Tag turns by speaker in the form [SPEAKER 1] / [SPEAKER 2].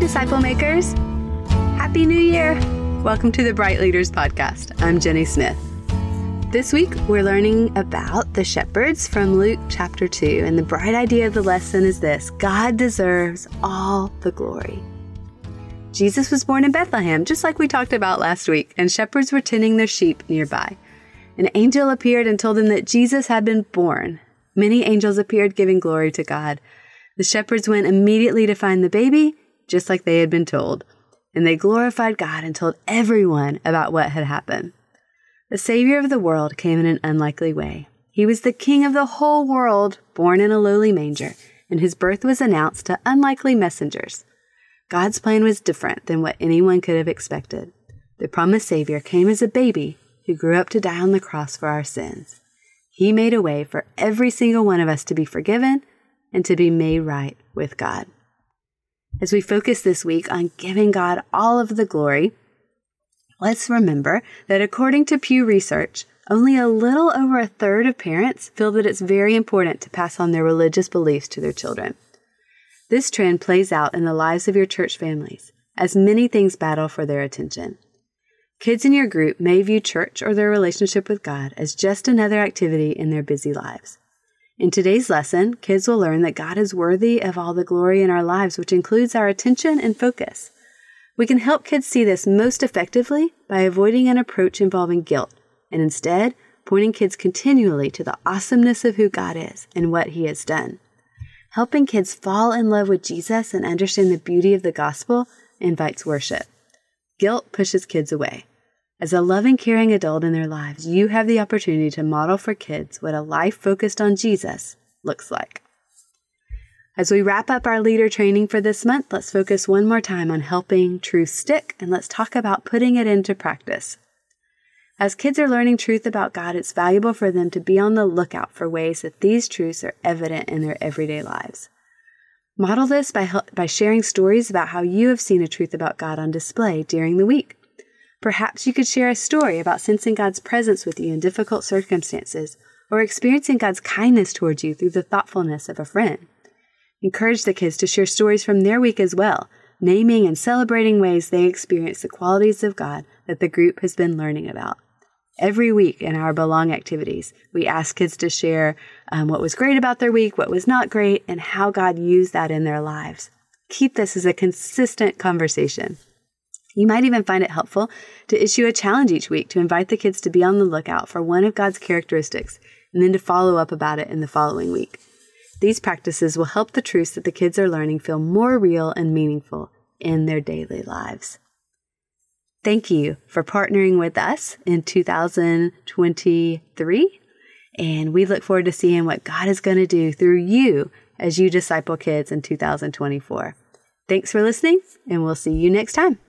[SPEAKER 1] disciple makers. Happy New Year. Welcome to the Brite Leaders Podcast. I'm Jenny Smith. This week, we're learning about the shepherds from Luke chapter 2. And the bright idea of the lesson is this God deserves all the glory. Jesus was born in Bethlehem, just like we talked about last week, and shepherds were tending their sheep nearby. An angel appeared and told them that Jesus had been born. Many angels appeared giving glory to God. The shepherds went immediately to find the baby, just like they had been told, and they glorified God and told everyone about what had happened. The Savior of the world came in an unlikely way. He was the King of the whole world, born in a lowly manger, and his birth was announced to unlikely messengers. God's plan was different than what anyone could have expected. The promised Savior came as a baby who grew up to die on the cross for our sins. He made a way for every single one of us to be forgiven and to be made right with God. As we focus this week on giving God all of the glory, let's remember that according to Pew Research, only a little over a third of parents feel that it's very important to pass on their religious beliefs to their children. This trend plays out in the lives of your church families as many things battle for their attention. Kids in your group may view church or their relationship with God as just another activity in their busy lives. In today's lesson, kids will learn that God is worthy of all the glory in our lives, which includes our attention and focus. We can help kids see this most effectively by avoiding an approach involving guilt and instead pointing kids continually to the awesomeness of who God is and what He has done. Helping kids fall in love with Jesus and understand the beauty of the gospel invites worship. Guilt pushes kids away. As a loving, caring adult in their lives, you have the opportunity to model for kids what a life focused on Jesus looks like. As we wrap up our leader training for this month, let's focus one more time on helping truth stick and let's talk about putting it into practice. As kids are learning truth about God, it's valuable for them to be on the lookout for ways that these truths are evident in their everyday lives. Model this by, by sharing stories about how you have seen a truth about God on display during the week. Perhaps you could share a story about sensing God's presence with you in difficult circumstances or experiencing God's kindness towards you through the thoughtfulness of a friend. Encourage the kids to share stories from their week as well, naming and celebrating ways they experience the qualities of God that the group has been learning about. Every week in our Belong activities, we ask kids to share um, what was great about their week, what was not great, and how God used that in their lives. Keep this as a consistent conversation. You might even find it helpful to issue a challenge each week to invite the kids to be on the lookout for one of God's characteristics and then to follow up about it in the following week. These practices will help the truths that the kids are learning feel more real and meaningful in their daily lives. Thank you for partnering with us in 2023. And we look forward to seeing what God is going to do through you as you disciple kids in 2024. Thanks for listening, and we'll see you next time.